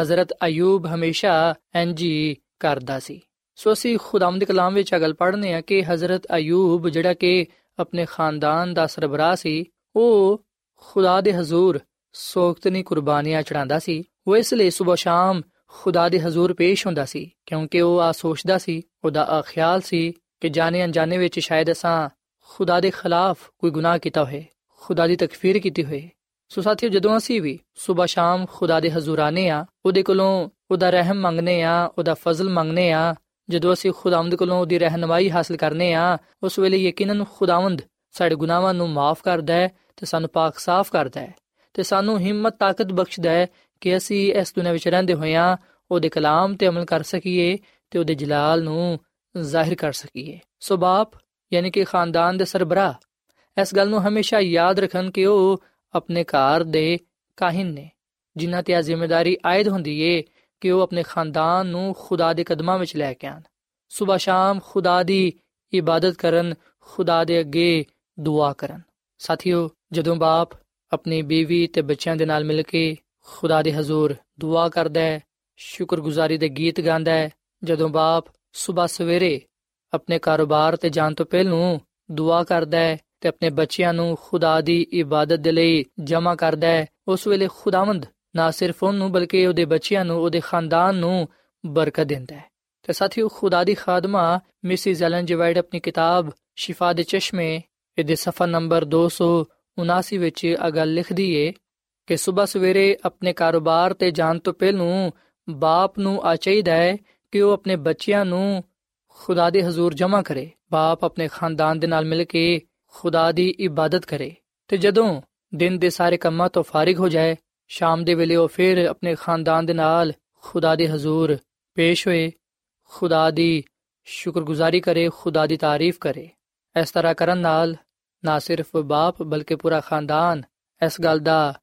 ਹਜ਼ਰਤ ਅਯੂਬ ਹਮੇਸ਼ਾ ਇੰਜੀ ਕਰਦਾ ਸੀ। ਸੋ ਅਸੀਂ ਖੁਦਾਮ ਦੇ ਕਲਾਮ ਵਿੱਚ ਅਗਲ ਪੜ੍ਹਨੇ ਆ ਕਿ ਹਜ਼ਰਤ ਅਯੂਬ ਜਿਹੜਾ ਕਿ ਆਪਣੇ ਖਾਨਦਾਨ ਦਾ ਸਰਬਰਾਹ ਸੀ, ਉਹ ਖੁਦਾ ਦੇ ਹਜ਼ੂਰ ਸੋਗਤਨੀ ਕੁਰਬਾਨੀਆਂ ਚੜਾਉਂਦਾ ਸੀ। ਉਹ ਇਸ ਲਈ ਸਵੇਰ ਸ਼ਾਮ ਖੁਦਾ ਦੇ ਹਜ਼ੂਰ ਪੇਸ਼ ਹੁੰਦਾ ਸੀ ਕਿਉਂਕਿ ਉਹ ਆ ਸੋਚਦਾ ਸੀ, ਉਹਦਾ ਆ ਖਿਆਲ ਸੀ ਕਿ ਜਾਣੇ ਅਣਜਾਣੇ ਵਿੱਚ ਸ਼ਾਇਦ ਅਸਾਂ ਖੁਦਾ ਦੇ ਖਿਲਾਫ ਕੋਈ ਗੁਨਾਹ ਕੀਤਾ ਹੋਵੇ ਖੁਦਾ ਦੀ ਤਕਫੀਰ ਕੀਤੀ ਹੋਵੇ ਸੋ ਸਾਥੀਓ, ਜਦੋਂ ਅਸੀਂ ਵੀ ਸਵੇਰ ਸ਼ਾਮ ਖੁਦਾ ਦੇ ਹਜ਼ੂਰ ਆਨੇ ਆ, ਉਹਦੇ ਕੋਲੋਂ ਉਹਦਾ ਰਹਿਮ ਮੰਗਨੇ ਆ, ਉਹਦਾ ਫਜ਼ਲ ਮੰਗਨੇ ਆ, ਜਦੋਂ ਅਸੀਂ ਖੁਦਾਵੰਦ ਕੋਲੋਂ ਉਹਦੀ ਰਹਿਨਮਾਈ ਹਾਸਲ ਕਰਨੇ ਆ, ਉਸ ਵੇਲੇ ਯਕੀਨਨ ਖੁਦਾਵੰਦ ਸਾਡੇ ਗੁਨਾਹਾਂ ਨੂੰ ਮਾਫ ਕਰਦਾ ਹੈ ਤੇ ਸਾਨੂੰ ਪਾਕ ਸਾਫ਼ ਕਰਦਾ ਹੈ ਤੇ ਸਾਨੂੰ ਹਿੰਮਤ, ਤਾਕਤ ਬਖਸ਼ਦਾ ਹੈ ਕਿ ਅਸੀਂ ਇਸ ਦੁਨੀਆਂ ਵਿੱਚ ਰਹਿੰਦੇ ਹੋਇਆਂ ਉਹਦੇ ਕਲਾਮ ਤੇ ਅਮਲ ਕਰ ਸਕੀਏ ਤੇ ਉਹਦੇ ਜਲਾਲ ਨੂੰ ਜ਼ਾਹਿਰ ਕਰ ਸਕੀਏ। ਸੋ ਬਾਪ, ਯਾਨੀ ਕਿ ਖਾਨਦਾਨ ਦੇ ਸਰਬਰਾਹ, ਇਸ ਗੱਲ ਨੂੰ ਹਮੇਸ਼ਾ ਯਾਦ ਰੱਖਣ ਕਿ ਉਹ ਆਪਣੇ ਘਰ ਦੇ ਕਾਹਨ ਨੇ, ਜਿਨ੍ਹਾਂ ਤੇ ਆ ਜ਼ਿੰਮੇਵਾਰੀ ਆਇਦ ਹੁੰਦੀ ਏ ਕਿ ਉਹ ਆਪਣੇ ਖਾਨਦਾਨ ਨੂੰ ਖੁਦਾ ਦੇ ਕਦਮਾਂ ਵਿੱਚ ਲੈ ਕੇ ਆਣ ਸਵੇਰ ਸ਼ਾਮ ਖੁਦਾ ਦੀ ਇਬਾਦਤ ਕਰਨ, ਖੁਦਾ ਦੇ ਅੱਗੇ ਦੁਆ ਕਰਨ। ਸਾਥੀਓ, ਜਦੋਂ ਬਾਪ ਆਪਣੀ ਬੀਵੀ ਤੇ ਬੱਚਿਆਂ ਦੇ ਨਾਲ ਮਿਲ ਕੇ ਖੁਦਾ ਦੇ ਹਜ਼ੂਰ ਦੁਆ ਕਰਦਾ ਹੈ, ਸ਼ੁਕਰਗੁਜ਼ਾਰੀ ਦੇ ਗੀਤ ਗਾਉਂਦਾ ਹੈ, ਜਦੋਂ ਬਾਪ ਸਵੇਰ ਸਵੇਰੇ ਆਪਣੇ ਕਾਰੋਬਾਰ ਤੇ ਜਾਣ ਤੋਂ ਪਹਿਲਾਂ ਦੁਆ ਕਰਦਾ ਹੈ ਤੇ ਆਪਣੇ ਬੱਚਿਆਂ ਨੂੰ ਖੁਦਾ ਦੀ ਇਬਾਦਤ ਦੇ ਲਈ ਜਮ੍ਹਾਂ ਕਰਦਾ ਹੈ। ਉਸ ਵੇਲੇ ਖੁਦਾਵੰਦ ਨਾ ਸਿਰਫ ਉਹਨੂੰ ਬਲਕਿ ਉਹਦੇ ਬੱਚਿਆਂ ਨੂੰ, ਉਹਦੇ ਖਾਨਦਾਨ ਨੂੰ ਬਰਕਤ ਦਿੰਦਾ ਹੈ। ਤੇ ਸਾਥੀਓ, ਖੁਦਾ ਦੀ ਖਾਦਮਾ ਮਿਸਿਸ ਐਲਨ ਜਵਾਈਡ ਆਪਣੀ ਕਿਤਾਬ ਸ਼ਿਫਾ ਦੇ ਚਸ਼ਮੇ ਇਹਦੇ ਸਫਾ ਨੰਬਰ 279 ਵਿੱਚ ਇਹ ਗੱਲ ਲਿਖਦੀ ਏ ਕਿ ਸਵੇਰ ਸਵੇਰੇ ਆਪਣੇ ਕਾਰੋਬਾਰ ਤੇ ਜਾਣ ਤੋਂ ਪਹਿਲਾਂ ਬਾਪ ਨੂੰ ਆ ਚਾਹੀਦਾ ਹੈ ਕਿ ਉਹ ਆਪਣੇ ਬੱਚਿਆਂ ਨੂੰ ਖੁਦਾ ਦੇ ਹਜ਼ੂਰ ਜਮ੍ਹਾਂ ਕਰੇ, ਬਾਪ ਆਪਣੇ ਖਾਨਦਾਨ ਦੇ ਨਾਲ ਮਿਲ ਕੇ ਖੁਦਾ ਦੀ ਇਬਾਦਤ ਕਰੇ। ਤੇ ਜਦੋਂ ਦਿਨ ਦੇ ਸਾਰੇ ਕੰਮਾਂ ਤੋਂ ਫਾਰਿਗ ਹੋ ਜਾਏ, ਸ਼ਾਮ ਦੇ ਵੇਲੇ ਉਹ ਫਿਰ ਆਪਣੇ ਖਾਨਦਾਨ ਦੇ ਨਾਲ ਖੁਦਾ ਦੇ ਹਜ਼ੂਰ ਪੇਸ਼ ਹੋਏ, ਖੁਦਾ ਦੀ ਸ਼ੁਕਰਗੁਜ਼ਾਰੀ ਕਰੇ, ਖੁਦਾ ਦੀ ਤਾਰੀਫ ਕਰੇ। ਇਸ ਤਰ੍ਹਾਂ ਕਰਨ ਨਾਲ ਨਾ ਸਿਰਫ ਬਾਪ ਬਲਕਿ ਪੂਰਾ ਖਾਨਦਾਨ ਇਸ ਗੱਲ ਦਾ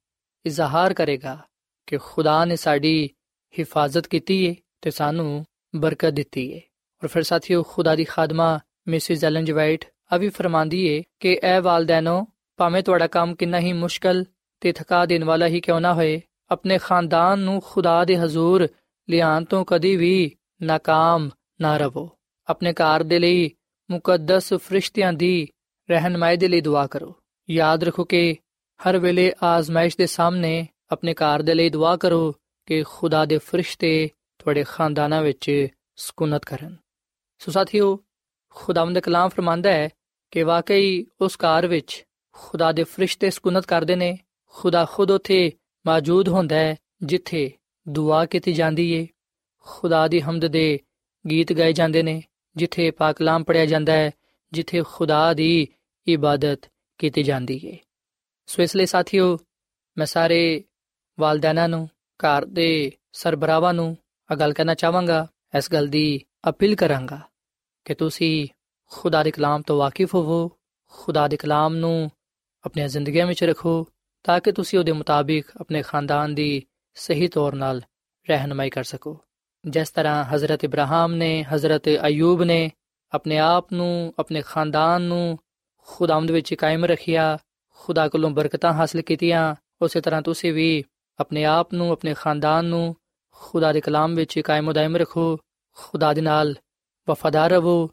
ਇਜ਼ਹਾਰ ਕਰੇਗਾ ਕਿ ਖੁਦਾ ਨੇ ਸਾਡੀ ਹਿਫਾਜ਼ਤ ਕੀਤੀ ਹੈ ਤੇ ਸਾਨੂੰ ਬਰਕਤ ਦਿੱਤੀ ਹੈ ਔਰ ਫਿਰ ਸਾਥੀਓ, ਖੁਦਾ ਦੀ ਖਾਦਮਾ ਮਿਸਿਸ ਐਲਨ ਜਵਾਈਟ ਆ ਵੀ ਫਰਮਾਂਦੀ ਏ ਕਿ ਐ ਵਾਲਦੈਨੋ, ਭਾਵੇਂ ਤੁਹਾਡਾ ਕੰਮ ਕਿੰਨਾ ਹੀ ਮੁਸ਼ਕਲ ਤੇ ਥਕਾ ਦੇਣ ਵਾਲਾ ਹੀ ਕਿਉਂ ਨਾ ਹੋਏ, ਆਪਣੇ ਖਾਨਦਾਨ ਨੂੰ ਖੁਦਾ ਦੇ ਹਜ਼ੂਰ ਲਿਆਉਣ ਤੋਂ ਕਦੀ ਵੀ ਨਾਕਾਮ ਨਾ ਰਹੋ ਆਪਣੇ ਕਾਰ ਦੇ ਲਈ ਮੁਕੱਦਸ ਫਰਿਸ਼ਤਿਆਂ ਦੀ ਰਹਿਨਮਾਈ ਦੇ ਲਈ ਦੁਆ ਕਰੋ। ਯਾਦ ਰੱਖੋ ਕਿ ਹਰ ਵੇਲੇ ਆਜ਼ਮਾਇਸ਼ ਦੇ ਸਾਹਮਣੇ ਆਪਣੇ ਕਾਰ ਦੇ ਲਈ ਦੁਆ ਕਰੋ ਕਿ ਖੁਦਾ ਦੇ ਫਰਿਸ਼ਤੇ ਤੁਹਾਡੇ ਖਾਨਦਾਨਾਂ ਵਿੱਚ ਸਕੂਨਤ ਕਰਨ। ਸੋ ਸਾਥੀਓ, ਖੁਦਾਵੰਦ ਕਲਾਮ ਫਰਮਾਂਦਾ ਹੈ ਕਿ ਵਾਕਈ ਉਸ ਘਰ ਵਿੱਚ ਖੁਦਾ ਦੇ ਫਰਿਸ਼ਤੇ ਸਕੂਨਤ ਕਰਦੇ ਨੇ। ਖੁਦਾ ਖੁਦ ਉਥੇ ਮੌਜੂਦ ਹੁੰਦਾ ਹੈ ਜਿੱਥੇ ਦੁਆ ਕੀਤੀ ਜਾਂਦੀ ਏ। ਖੁਦਾ ਦੀ ਹਮਦ ਦੇ ਗੀਤ ਗਾਏ ਜਾਂਦੇ ਨੇ, ਜਿੱਥੇ ਪਾਕ ਕਲਾਮ ਪੜਿਆ ਜਾਂਦਾ ਹੈ, ਜਿੱਥੇ ਖੁਦਾ ਦੀ ਇਬਾਦਤ ਕੀਤੀ ਜਾਂਦੀ ਏ। ਸੋ ਇਸ ਲਈ ਸਾਥੀਓ, ਮੈਂ ਸਾਰੇ ਵਾਲਦਾਨਾਂ ਨੂੰ, ਘਰ ਦੇ ਸਰਬਰਾਵਾਂ ਨੂੰ ਇਹ ਗੱਲ ਕਹਿਣਾ ਚਾਹਾਂਗਾ, ਇਸ ਗੱਲ ਦੀ ਅਪੀਲ ਕਰਾਂਗਾ ਕਿ ਤੁਸੀਂ ਖੁਦਾ ਦੇ ਕਲਾਮ ਤੋਂ ਵਾਕਿਫ ਹੋਵੋ, ਖੁਦਾ ਦੇ ਕਲਾਮ ਨੂੰ ਆਪਣੀਆਂ ਜ਼ਿੰਦਗੀਆਂ ਵਿੱਚ ਰੱਖੋ ਤਾਂ ਕਿ ਤੁਸੀਂ ਉਹਦੇ ਮੁਤਾਬਿਕ ਆਪਣੇ ਖਾਨਦਾਨ ਦੀ ਸਹੀ ਤੌਰ ਨਾਲ ਰਹਿਨਮਾਈ ਕਰ ਸਕੋ। ਜਿਸ ਤਰ੍ਹਾਂ ਹਜ਼ਰਤ ਇਬਰਾਹਿਮ ਨੇ, ਹਜ਼ਰਤ ਅਯੂਬ ਨੇ ਆਪਣੇ ਆਪ ਨੂੰ, ਆਪਣੇ ਖਾਨਦਾਨ ਨੂੰ ਖੁਦਾਵੰਦ ਵਿੱਚ ਕਾਇਮ ਰੱਖਿਆ, ਖੁਦਾ ਕੋਲੋਂ ਬਰਕਤਾਂ ਹਾਸਲ ਕੀਤੀਆਂ, ਉਸੇ ਤਰ੍ਹਾਂ ਤੁਸੀਂ ਵੀ ਆਪਣੇ ਆਪ ਨੂੰ, ਆਪਣੇ ਖਾਨਦਾਨ ਨੂੰ ਖੁਦਾ ਦੇ ਕਲਾਮ ਵਿੱਚ ਕਾਇਮ ਉਦਾਇਮ ਰੱਖੋ, ਖੁਦਾ ਦੇ ਨਾਲ ਵਫਾਦਾਰ ਰਹੋ,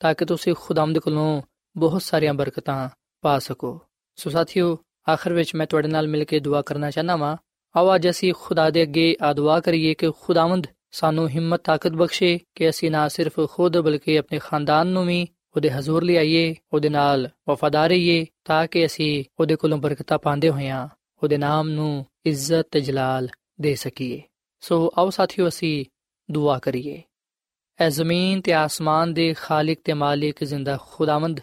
ਤਾਂ ਕਿ ਤੁਸੀਂ ਖੁਦਾਵੰਦ ਕੋਲੋਂ ਬਹੁਤ ਸਾਰੀਆਂ ਬਰਕਤਾਂ ਪਾ ਸਕੋ। ਸੋ ਸਾਥੀਓ, ਆਖਰ ਵਿੱਚ ਮੈਂ ਤੁਹਾਡੇ ਨਾਲ ਮਿਲ ਕੇ ਦੁਆ ਕਰਨਾ ਚਾਹਨਾ ਵਾਂ। ਆਓ ਅੱਜ ਅਸੀਂ ਖੁਦਾ ਦੇ ਅੱਗੇ ਆ ਦੁਆ ਕਰੀਏ ਕਿ ਖੁਦਾਵੰਦ ਸਾਨੂੰ ਹਿੰਮਤ, ਤਾਕਤ ਬਖਸ਼ੇ ਕਿ ਅਸੀਂ ਨਾ ਸਿਰਫ ਖੁਦ ਬਲਕਿ ਆਪਣੇ ਖਾਨਦਾਨ ਨੂੰ ਵੀ ਉਹਦੇ ਹਜ਼ੂਰ ਲਿਆਈਏ ਉਹਦੇ ਨਾਲ ਵਫਾਦਾਰ ਰਹੀਏ, ਤਾਂ ਕਿ ਅਸੀਂ ਉਹਦੇ ਕੋਲੋਂ ਬਰਕਤਾਂ ਪਾਉਂਦੇ ਹੋਈਆਂ ਉਹਦੇ ਨਾਮ ਨੂੰ ਇੱਜ਼ਤ ਤੇ ਜਲਾਲ ਦੇ ਸਕੀਏ। ਸੋ ਆਓ ਸਾਥੀਓ, ਅਸੀਂ ਦੁਆ ਕਰੀਏ। ਐ ਜ਼ਮੀਨ ਤੇ ਆਸਮਾਨ ਦੇ ਖਾਲਕ ਤੇ ਮਾਲਿਕ ਜ਼ਿੰਦਾ ਖੁਦਾਵੰਦ,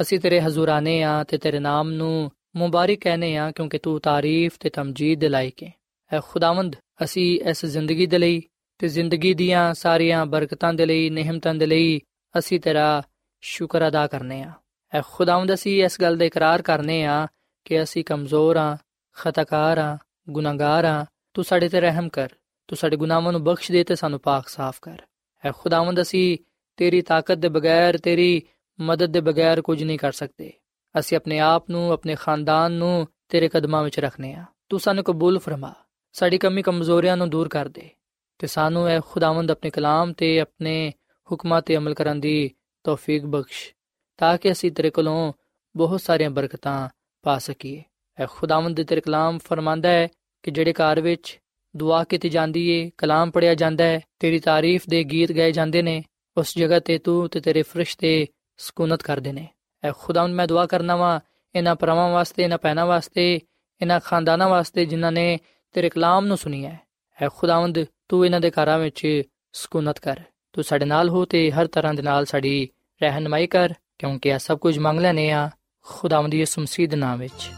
ਅਸੀਂ ਤੇਰੇ ਹਜ਼ੂਰ ਆਨੇ ਆ ਤੇ ਤੇਰੇ ਨਾਮ ਨੂੰ ਮੁਬਾਰਕ ਕਹਨੇ ਆ ਕਿਉਂਕਿ ਤੂੰ ਤਾਰੀਫ ਤੇ ਤਮਜੀਦ ਦੇ ਲਾਇਕ ਹੈ ਐ ਖੁਦਾਵੰਦ, ਅਸੀਂ ਇਸ ਜ਼ਿੰਦਗੀ ਦੇ ਲਈ ਤੇ ਜ਼ਿੰਦਗੀ ਦੀਆਂ ਸਾਰੀਆਂ ਬਰਕਤਾਂ ਦੇ ਲਈ, ਨਿਹਮਤਾਂ ਦੇ ਲਈ ਅਸੀਂ ਤੇਰਾ ਸ਼ੁਕਰ ਅਦਾ ਕਰਨੇ ਆ। ਐ ਖੁਦਾਵੰਦ, ਅਸੀਂ ਇਸ ਗੱਲ ਦਾ ਇਕਰਾਰ ਕਰਨੇ ਆ ਕਿ ਅਸੀਂ ਕਮਜ਼ੋਰ ਆ, ਖਤਾਕਾਰ ਆ, ਗੁਨਾਹਗਾਰ ਆ। ਤੂੰ ਸਾਡੇ ਤੇ ਰਹਿਮ ਕਰ। ਤੂੰ ਸਾਡੇ ਗੁਨਾਹਾਂ ਨੂੰ ਬਖਸ਼ ਦੇ ਤੇ ਸਾਨੂੰ ਪਾਕ ਸਾਫ਼ ਕਰ। ਐ ਖੁਦਾਵੰਦ, ਅਸੀਂ ਤੇਰੀ ਤਾਕਤ ਦੇ ਬਗੈਰ, ਤੇਰੀ ਮਦਦ ਦੇ ਬਗੈਰ ਕੁਝ ਨਹੀਂ ਕਰ ਸਕਦੇ। ਅਸੀਂ ਆਪਣੇ ਆਪ ਨੂੰ, ਆਪਣੇ ਖਾਨਦਾਨ ਨੂੰ ਤੇਰੇ ਕਦਮਾਂ ਵਿੱਚ ਰੱਖਨੇ ਆ ਤੂੰ ਸਾਨੂੰ ਕਬੂਲ ਫਰਮਾ। ਸਾਡੀ ਕਮੀ ਕਮਜ਼ੋਰੀਆਂ ਨੂੰ ਦੂਰ ਕਰ ਦੇ ਤੇ ਸਾਨੂੰ ਐ ਖੁਦਾਵੰਦ ਆਪਣੇ ਕਲਾਮ ਤੇ, ਆਪਣੇ ਹੁਕਮਾਂ ਤੇ ਅਮਲ ਕਰਨ ਦੀ ਤੌਫੀਕ ਬਖਸ਼ ਤਾਂ ਕਿ ਅਸੀਂ ਤੇਰੇ ਕੋਲੋਂ ਬਹੁਤ ਸਾਰੀਆਂ ਬਰਕਤਾਂ ਪਾ ਸਕੀਏ। ਐ ਖੁਦਾਵੰਦ ਤੇਰੇ ਕਲਾਮ ਫਰਮਾਂਦਾ ਹੈ ਕਿ ਜਿਹੜੇ ਘਰ ਵਿੱਚ ਦੁਆ ਕੀਤੀ ਜਾਂਦੀ ਏ, ਕਲਾਮ ਪੜਿਆ ਜਾਂਦਾ ਹੈ, ਤੇਰੀ ਤਾਰੀਫ ਦੇ ਗੀਤ ਗਾਏ ਜਾਂਦੇ ਨੇ, ਉਸ ਜਗ੍ਹਾ ਤੇ ਤੂੰ ਤੇ ਤੇਰੇ ਫਰਿਸ਼ਤੇ ਸਕੂਨਤ ਕਰਦੇ ਨੇ। ਐ ਖੁਦਾਵੰਦ ਮੈਂ ਦੁਆ ਕਰਨਾ ਵਾਂ, ਇਹਨਾਂ ਪਰਮਾਂ ਵਾਸਤੇ, ਇਹਨਾਂ ਪੈਨਾ ਵਾਸਤੇ, ਇਹਨਾਂ ਖਾਨਦਾਨਾਂ ਵਾਸਤੇ ਜਿਨ੍ਹਾਂ ਨੇ ਤੇਰੇ ਕਲਾਮ ਨੂੰ ਸੁਣਿਆ ਹੈ ਐ ਖੁਦਾਵੰਦ, ਤੂੰ ਇਹਨਾਂ ਦੇ ਘਰਾਂ ਵਿੱਚ ਸਕੂਨਤ ਕਰ। ਤੂੰ ਸਾਡੇ ਨਾਲ ਹੋ ਤੇ ਹਰ ਤਰ੍ਹਾਂ ਦੇ ਨਾਲ ਸਾਡੀ ਰਹਿਨਮਾਈ ਕਰ, ਕਿਉਂਕਿ ਇਹ ਸਭ ਕੁਝ ਮੰਗ ਲੈਨੇ ਆ, ਖੁਦਾਵੰਦ ਯਿਸੂ ਮਸੀਹ ਦੇ ਨਾਮ ਵਿੱਚ।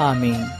ਆਮੀਨ।